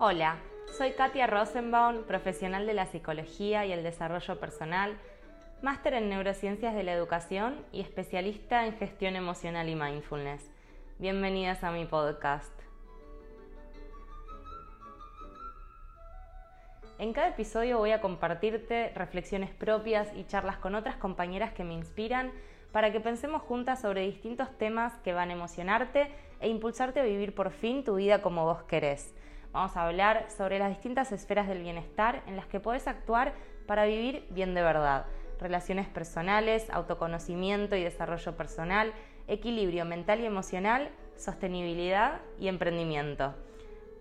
Hola, soy Katia Rosenbaum, profesional de la psicología y el desarrollo personal, máster en neurociencias de la educación y especialista en gestión emocional y mindfulness. Bienvenidas a mi podcast. En cada episodio voy a compartirte reflexiones propias y charlas con otras compañeras que me inspiran para que pensemos juntas sobre distintos temas que van a emocionarte e impulsarte a vivir por fin tu vida como vos querés. Vamos a hablar sobre las distintas esferas del bienestar en las que podés actuar para vivir bien de verdad. Relaciones personales, autoconocimiento y desarrollo personal, equilibrio mental y emocional, sostenibilidad y emprendimiento.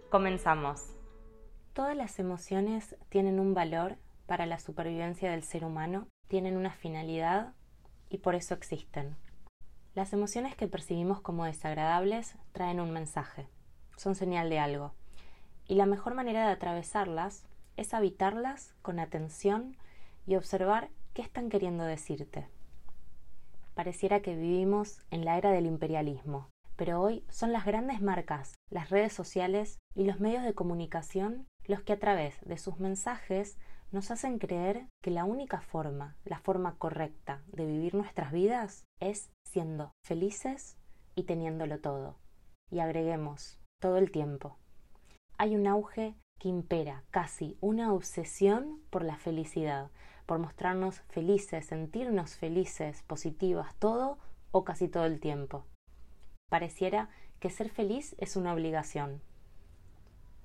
Comenzamos. Todas las emociones tienen un valor para la supervivencia del ser humano, tienen una finalidad y por eso existen. Las emociones que percibimos como desagradables traen un mensaje, son señal de algo y la mejor manera de atravesarlas es habitarlas con atención y observar qué están queriendo decirte. Pareciera que vivimos en la era del imperialismo, pero hoy son las grandes marcas, las redes sociales y los medios de comunicación los que a través de sus mensajes nos hacen creer que la única forma, la forma correcta de vivir nuestras vidas es siendo felices y teniéndolo todo. Y agreguemos, todo el tiempo hay un auge que impera, casi una obsesión por la felicidad, por mostrarnos felices, sentirnos felices, positivas, todo o casi todo el tiempo. Pareciera que ser feliz es una obligación.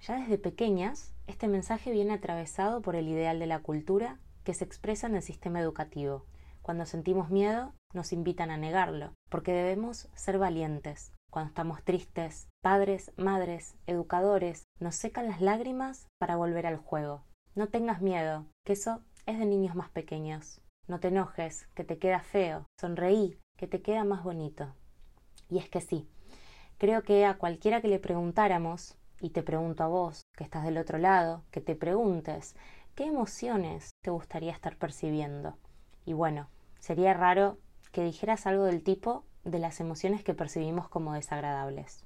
Ya desde pequeñas, este mensaje viene atravesado por el ideal de la cultura que se expresa en el sistema educativo. Cuando sentimos miedo, nos invitan a negarlo, porque debemos ser valientes, cuando estamos tristes, padres, madres, educadores, nos secan las lágrimas para volver al juego. No tengas miedo, que eso es de niños más pequeños. No te enojes, que te queda feo. Sonreí, que te queda más bonito. Y es que sí, creo que a cualquiera que le preguntáramos, y te pregunto a vos, que estás del otro lado, que te preguntes, ¿qué emociones te gustaría estar percibiendo? Y bueno, sería raro que dijeras algo del tipo de las emociones que percibimos como desagradables.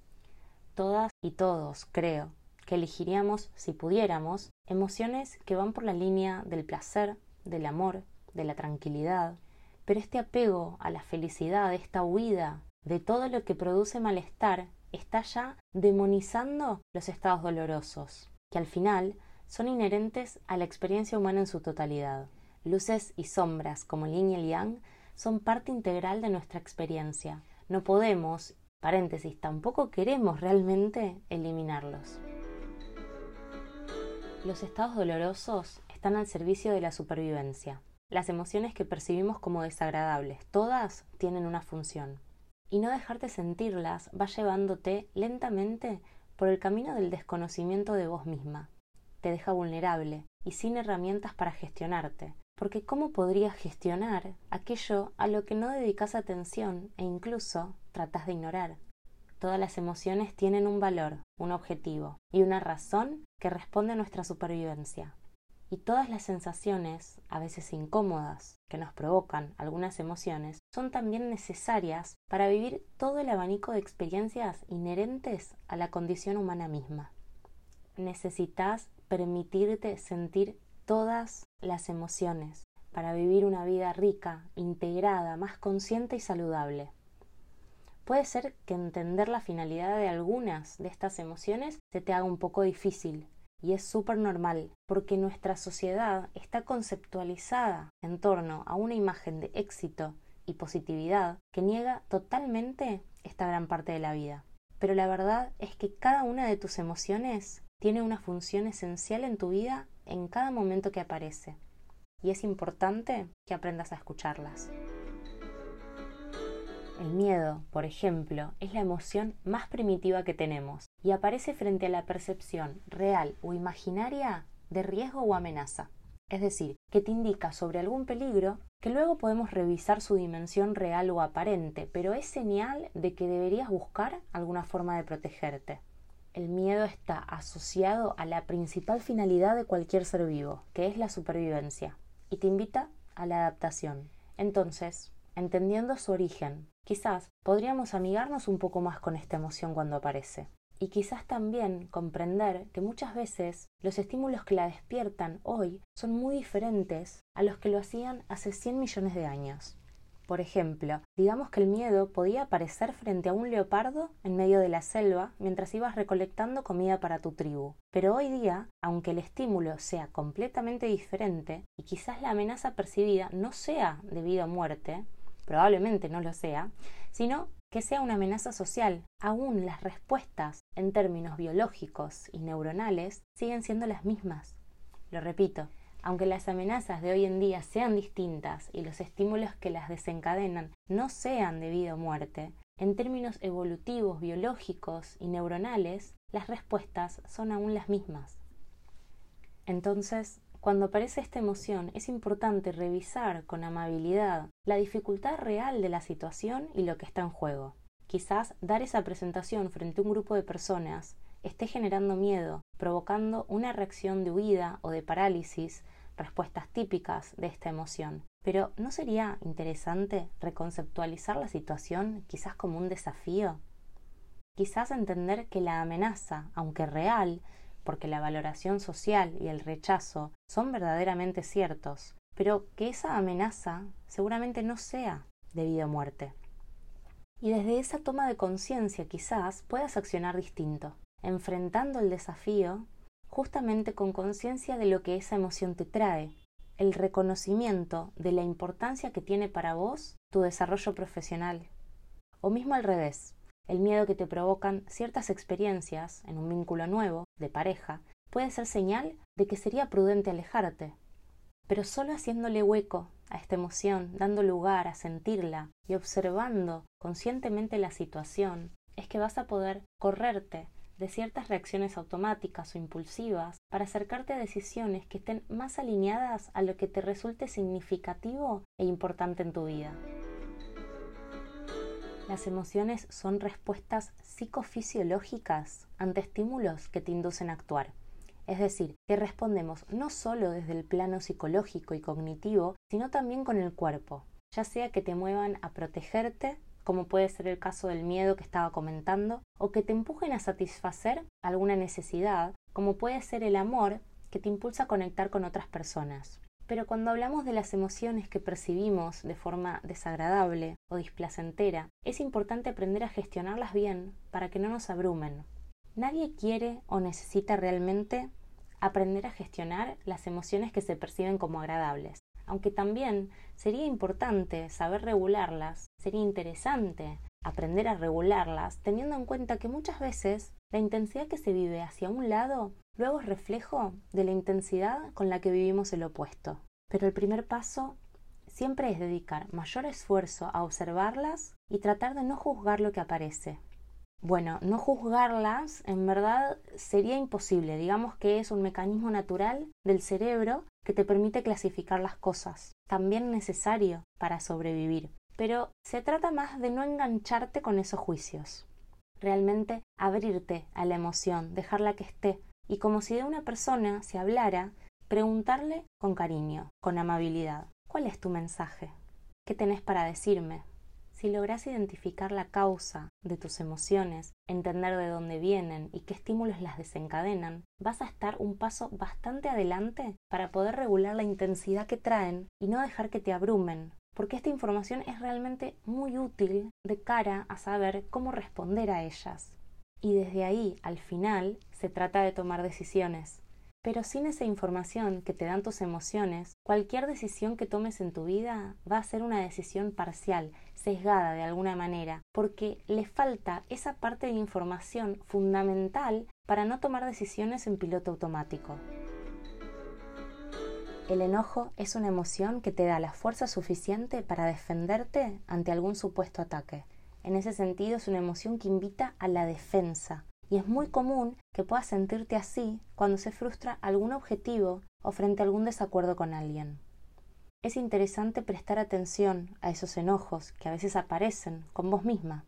Todas y todos, creo, que elegiríamos, si pudiéramos, emociones que van por la línea del placer, del amor, de la tranquilidad, pero este apego a la felicidad, esta huida de todo lo que produce malestar, está ya demonizando los estados dolorosos, que al final son inherentes a la experiencia humana en su totalidad. Luces y sombras como yin y yang son parte integral de nuestra experiencia. No podemos, paréntesis, tampoco queremos realmente eliminarlos. Los estados dolorosos están al servicio de la supervivencia. Las emociones que percibimos como desagradables, todas tienen una función. Y no dejarte sentirlas va llevándote lentamente por el camino del desconocimiento de vos misma. Te deja vulnerable y sin herramientas para gestionarte, porque ¿cómo podrías gestionar aquello a lo que no dedicas atención e incluso tratas de ignorar? Todas las emociones tienen un valor, un objetivo y una razón que responde a nuestra supervivencia. Y todas las sensaciones, a veces incómodas, que nos provocan algunas emociones, son también necesarias para vivir todo el abanico de experiencias inherentes a la condición humana misma. Necesitas permitirte sentir todas las emociones para vivir una vida rica, integrada, más consciente y saludable. Puede ser que entender la finalidad de algunas de estas emociones se te haga un poco difícil, y es súper normal, porque nuestra sociedad está conceptualizada en torno a una imagen de éxito y positividad que niega totalmente esta gran parte de la vida. Pero la verdad es que cada una de tus emociones tiene una función esencial en tu vida en cada momento que aparece y es importante que aprendas a escucharlas. El miedo, por ejemplo, es la emoción más primitiva que tenemos y aparece frente a la percepción real o imaginaria de riesgo o amenaza. Es decir, que te indica sobre algún peligro que luego podemos revisar su dimensión real o aparente, pero es señal de que deberías buscar alguna forma de protegerte el miedo está asociado a la principal finalidad de cualquier ser vivo, que es la supervivencia, y te invita a la adaptación. Entonces, entendiendo su origen, quizás podríamos amigarnos un poco más con esta emoción cuando aparece. y quizás también comprender que muchas veces los estímulos que la despiertan hoy son muy diferentes a los que lo hacían hace 100 millones de años. Por ejemplo, digamos que el miedo podía aparecer frente a un leopardo en medio de la selva mientras ibas recolectando comida para tu tribu. Pero hoy día, aunque el estímulo sea completamente diferente y quizás la amenaza percibida no sea de vida o muerte, probablemente no lo sea, sino que sea una amenaza social. Aún las respuestas en términos biológicos y neuronales siguen siendo las mismas. Lo repito, aunque las amenazas de hoy en día sean distintas y los estímulos que las desencadenan no sean de vida o muerte, en términos evolutivos, biológicos y neuronales, las respuestas son aún las mismas. Entonces, cuando aparece esta emoción, es importante revisar con amabilidad la dificultad real de la situación y lo que está en juego. Quizás dar esa presentación frente a un grupo de personas esté generando miedo, provocando una reacción de huida o de parálisis respuestas típicas de esta emoción. Pero ¿no sería interesante reconceptualizar la situación quizás como un desafío? Quizás entender que la amenaza, aunque real, porque la valoración social y el rechazo son verdaderamente ciertos, pero que esa amenaza seguramente no sea debido a muerte. Y desde esa toma de conciencia quizás puedas accionar distinto, enfrentando el desafío justamente con conciencia de lo que esa emoción te trae, el reconocimiento de la importancia que tiene para vos tu desarrollo profesional. O mismo al revés, el miedo que te provocan ciertas experiencias en un vínculo nuevo, de pareja, puede ser señal de que sería prudente alejarte. Pero solo haciéndole hueco a esta emoción, dando lugar a sentirla y observando conscientemente la situación, es que vas a poder correrte de ciertas reacciones automáticas o impulsivas para acercarte a decisiones que estén más alineadas a lo que te resulte significativo e importante en tu vida. Las emociones son respuestas psicofisiológicas ante estímulos que te inducen a actuar. Es decir, que respondemos no solo desde el plano psicológico y cognitivo, sino también con el cuerpo, ya sea que te muevan a protegerte como puede ser el caso del miedo que estaba comentando, o que te empujen a satisfacer alguna necesidad, como puede ser el amor que te impulsa a conectar con otras personas. Pero cuando hablamos de las emociones que percibimos de forma desagradable o displacentera, es importante aprender a gestionarlas bien para que no nos abrumen. Nadie quiere o necesita realmente aprender a gestionar las emociones que se perciben como agradables aunque también sería importante saber regularlas, sería interesante aprender a regularlas, teniendo en cuenta que muchas veces la intensidad que se vive hacia un lado luego es reflejo de la intensidad con la que vivimos el opuesto. Pero el primer paso siempre es dedicar mayor esfuerzo a observarlas y tratar de no juzgar lo que aparece. Bueno, no juzgarlas en verdad sería imposible, digamos que es un mecanismo natural del cerebro que te permite clasificar las cosas, también necesario para sobrevivir. Pero se trata más de no engancharte con esos juicios. Realmente abrirte a la emoción, dejarla que esté, y como si de una persona se hablara, preguntarle con cariño, con amabilidad, ¿cuál es tu mensaje? ¿Qué tenés para decirme? Si logras identificar la causa de tus emociones, entender de dónde vienen y qué estímulos las desencadenan, vas a estar un paso bastante adelante para poder regular la intensidad que traen y no dejar que te abrumen, porque esta información es realmente muy útil de cara a saber cómo responder a ellas. Y desde ahí, al final, se trata de tomar decisiones, pero sin esa información que te dan tus emociones, cualquier decisión que tomes en tu vida va a ser una decisión parcial, sesgada de alguna manera, porque le falta esa parte de información fundamental para no tomar decisiones en piloto automático. El enojo es una emoción que te da la fuerza suficiente para defenderte ante algún supuesto ataque. En ese sentido es una emoción que invita a la defensa, y es muy común que puedas sentirte así cuando se frustra algún objetivo o frente a algún desacuerdo con alguien. Es interesante prestar atención a esos enojos que a veces aparecen con vos misma,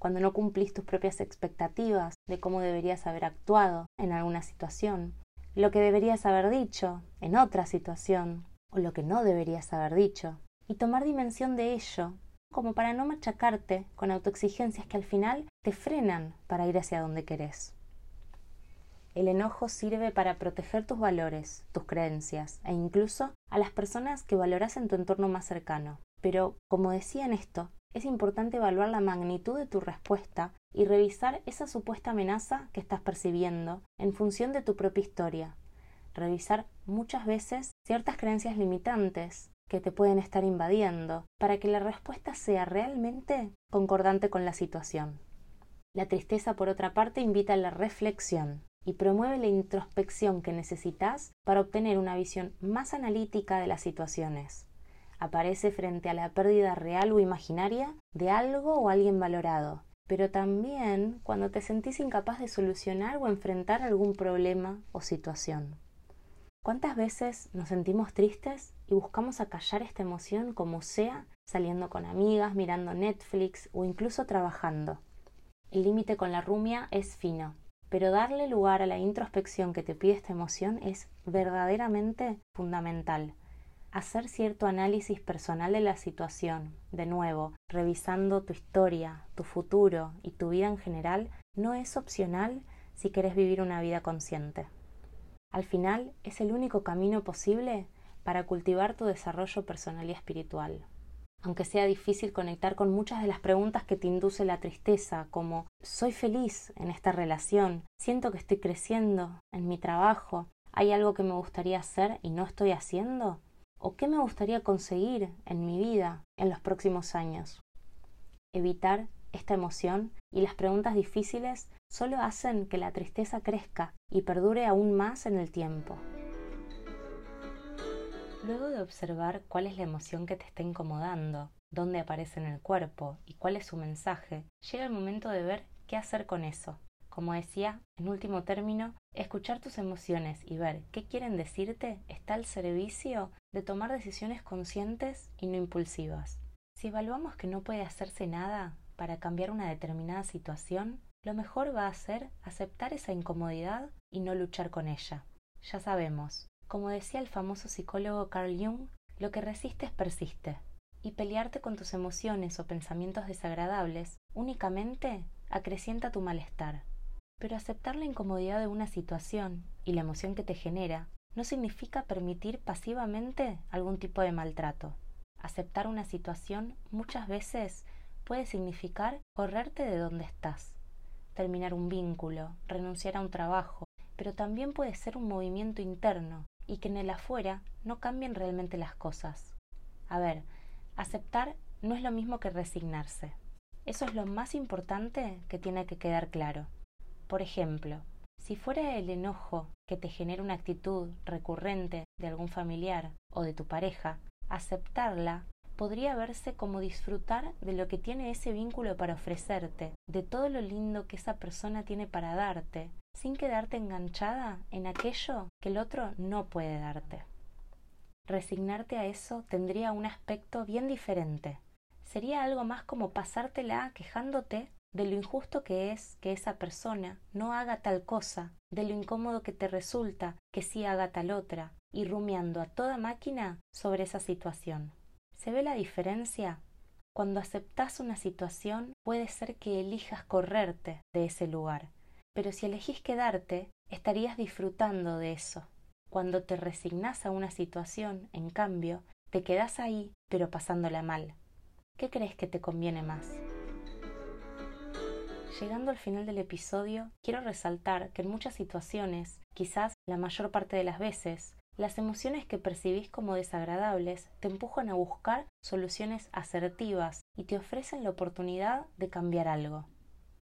cuando no cumplís tus propias expectativas de cómo deberías haber actuado en alguna situación, lo que deberías haber dicho en otra situación o lo que no deberías haber dicho, y tomar dimensión de ello como para no machacarte con autoexigencias que al final te frenan para ir hacia donde querés. El enojo sirve para proteger tus valores, tus creencias e incluso a las personas que valoras en tu entorno más cercano. Pero, como decía en esto, es importante evaluar la magnitud de tu respuesta y revisar esa supuesta amenaza que estás percibiendo en función de tu propia historia. Revisar muchas veces ciertas creencias limitantes que te pueden estar invadiendo para que la respuesta sea realmente concordante con la situación. La tristeza, por otra parte, invita a la reflexión y promueve la introspección que necesitas para obtener una visión más analítica de las situaciones. Aparece frente a la pérdida real o imaginaria de algo o alguien valorado, pero también cuando te sentís incapaz de solucionar o enfrentar algún problema o situación. ¿Cuántas veces nos sentimos tristes y buscamos acallar esta emoción como sea, saliendo con amigas, mirando Netflix o incluso trabajando? El límite con la rumia es fino, pero darle lugar a la introspección que te pide esta emoción es verdaderamente fundamental. Hacer cierto análisis personal de la situación, de nuevo, revisando tu historia, tu futuro y tu vida en general, no es opcional si quieres vivir una vida consciente. Al final, es el único camino posible para cultivar tu desarrollo personal y espiritual. Aunque sea difícil conectar con muchas de las preguntas que te induce la tristeza, como soy feliz en esta relación, siento que estoy creciendo en mi trabajo, hay algo que me gustaría hacer y no estoy haciendo, o qué me gustaría conseguir en mi vida en los próximos años. Evitar esta emoción y las preguntas difíciles solo hacen que la tristeza crezca y perdure aún más en el tiempo. Luego de observar cuál es la emoción que te está incomodando, dónde aparece en el cuerpo y cuál es su mensaje, llega el momento de ver qué hacer con eso. Como decía, en último término, escuchar tus emociones y ver qué quieren decirte está al servicio de tomar decisiones conscientes y no impulsivas. Si evaluamos que no puede hacerse nada para cambiar una determinada situación, lo mejor va a ser aceptar esa incomodidad y no luchar con ella. Ya sabemos, como decía el famoso psicólogo Carl Jung, lo que resistes persiste, y pelearte con tus emociones o pensamientos desagradables únicamente acrecienta tu malestar. Pero aceptar la incomodidad de una situación y la emoción que te genera no significa permitir pasivamente algún tipo de maltrato. Aceptar una situación muchas veces puede significar correrte de donde estás, terminar un vínculo, renunciar a un trabajo, pero también puede ser un movimiento interno y que en el afuera no cambien realmente las cosas. A ver, aceptar no es lo mismo que resignarse. Eso es lo más importante que tiene que quedar claro. Por ejemplo, si fuera el enojo que te genera una actitud recurrente de algún familiar o de tu pareja, aceptarla podría verse como disfrutar de lo que tiene ese vínculo para ofrecerte, de todo lo lindo que esa persona tiene para darte, sin quedarte enganchada en aquello que el otro no puede darte. Resignarte a eso tendría un aspecto bien diferente. Sería algo más como pasártela quejándote de lo injusto que es que esa persona no haga tal cosa, de lo incómodo que te resulta que sí haga tal otra, y rumiando a toda máquina sobre esa situación. ¿Se ve la diferencia? Cuando aceptas una situación puede ser que elijas correrte de ese lugar, pero si elegís quedarte, estarías disfrutando de eso. Cuando te resignas a una situación, en cambio, te quedas ahí, pero pasándola mal. ¿Qué crees que te conviene más? Llegando al final del episodio, quiero resaltar que en muchas situaciones, quizás la mayor parte de las veces, las emociones que percibís como desagradables te empujan a buscar soluciones asertivas y te ofrecen la oportunidad de cambiar algo.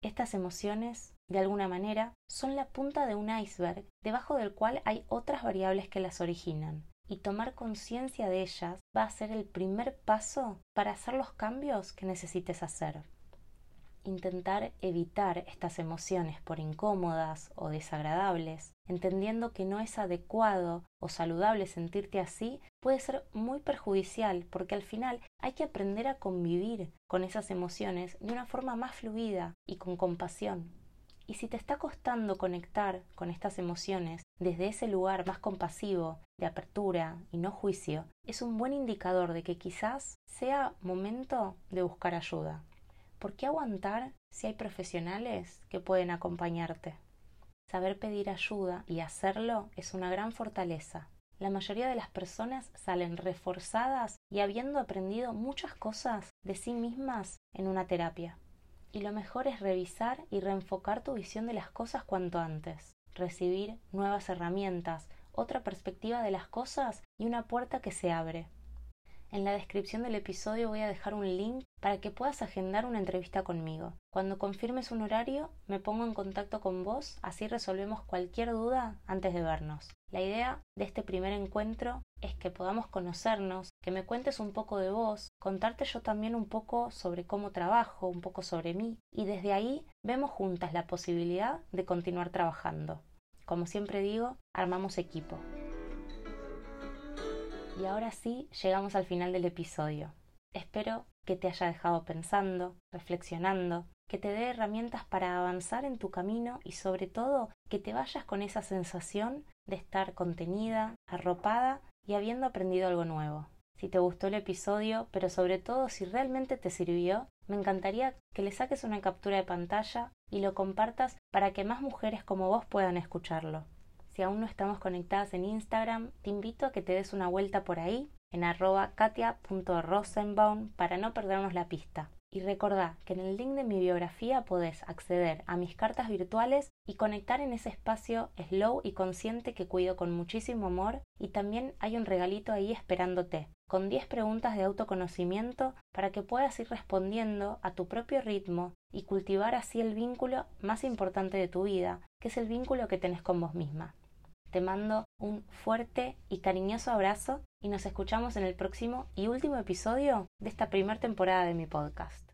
Estas emociones de alguna manera, son la punta de un iceberg debajo del cual hay otras variables que las originan. Y tomar conciencia de ellas va a ser el primer paso para hacer los cambios que necesites hacer. Intentar evitar estas emociones por incómodas o desagradables, entendiendo que no es adecuado o saludable sentirte así, puede ser muy perjudicial porque al final hay que aprender a convivir con esas emociones de una forma más fluida y con compasión Y si te está costando conectar con estas emociones desde ese lugar más compasivo, de apertura y no juicio, es un buen indicador de que quizás sea momento de buscar ayuda. ¿Por qué aguantar si hay profesionales que pueden acompañarte? Saber pedir ayuda y hacerlo es una gran fortaleza. La mayoría de las personas salen reforzadas y habiendo aprendido muchas cosas de sí mismas en una terapia. Y lo mejor es revisar y reenfocar tu visión de las cosas cuanto antes, recibir nuevas herramientas, otra perspectiva de las cosas y una puerta que se abre. En la descripción del episodio voy a dejar un link para que puedas agendar una entrevista conmigo. Cuando confirmes un horario, me pongo en contacto con vos, así resolvemos cualquier duda antes de vernos. La idea de este primer encuentro es que podamos conocernos, que me cuentes un poco de vos, contarte yo también un poco sobre cómo trabajo, un poco sobre mí, y desde ahí vemos juntas la posibilidad de continuar trabajando. Como siempre digo, armamos equipo. Y ahora sí, llegamos al final del episodio. Espero que te haya dejado pensando, reflexionando, que te dé herramientas para avanzar en tu camino y sobre todo que te vayas con esa sensación de estar contenida, arropada y habiendo aprendido algo nuevo. Si te gustó el episodio, pero sobre todo si realmente te sirvió, me encantaría que le saques una captura de pantalla y lo compartas para que más mujeres como vos puedan escucharlo. Si aún no estamos conectadas en Instagram, te invito a que te des una vuelta por ahí en arroba katia.rosenbaum para no perdernos la pista. Y recordá que en el link de mi biografía podés acceder a mis cartas virtuales y conectar en ese espacio slow y consciente que cuido con muchísimo amor y también hay un regalito ahí esperándote, con 10 preguntas de autoconocimiento para que puedas ir respondiendo a tu propio ritmo y cultivar así el vínculo más importante de tu vida, que es el vínculo que tenés con vos misma. Te mando un fuerte y cariñoso abrazo y nos escuchamos en el próximo y último episodio de esta primera temporada de mi podcast.